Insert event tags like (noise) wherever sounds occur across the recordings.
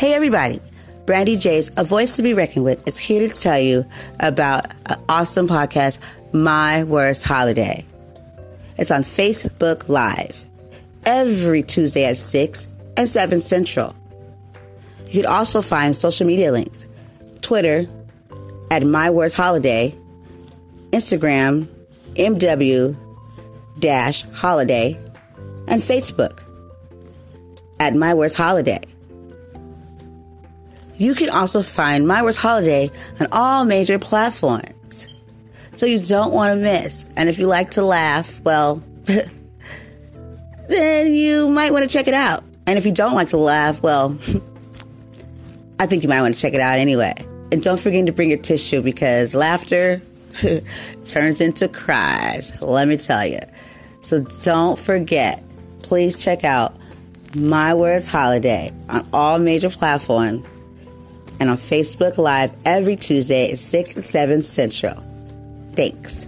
Hey, everybody. Brandy J's, A Voice to Be Reckoned With, is here to tell you about an awesome podcast, My Worst Holiday. It's on Facebook Live every Tuesday at 6 and 7 Central. You can also find social media links Twitter at My Worst Holiday, Instagram, MW dash holiday, and Facebook at My Worst Holiday. You can also find My Worst Holiday on all major platforms. So you don't want to miss. And if you like to laugh, well, (laughs) then you might want to check it out. And if you don't like to laugh, well, (laughs) I think you might want to check it out anyway. And don't forget to bring your tissue because laughter (laughs) turns into cries, let me tell you. So don't forget, please check out My Worst Holiday on all major platforms and on Facebook Live every Tuesday at 6 and 7 Central. Thanks.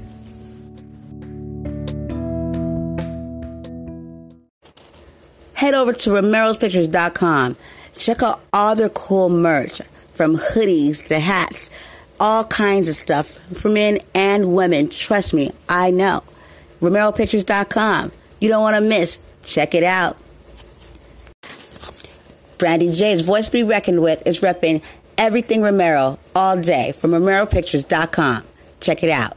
Head over to romerospictures.com. Check out all their cool merch from hoodies to hats, all kinds of stuff for men and women. Trust me, I know. RomeroPictures.com. You don't want to miss. Check it out. Brandy J's voice be reckoned with is repping everything Romero all day from RomeroPictures.com. Check it out.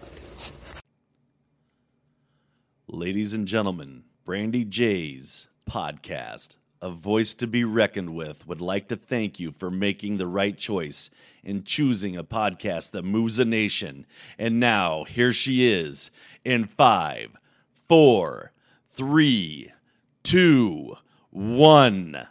Ladies and gentlemen, Brandy J's podcast, A Voice to Be Reckoned with, would like to thank you for making the right choice in choosing a podcast that moves a nation. And now, here she is in five, four, three, two, one.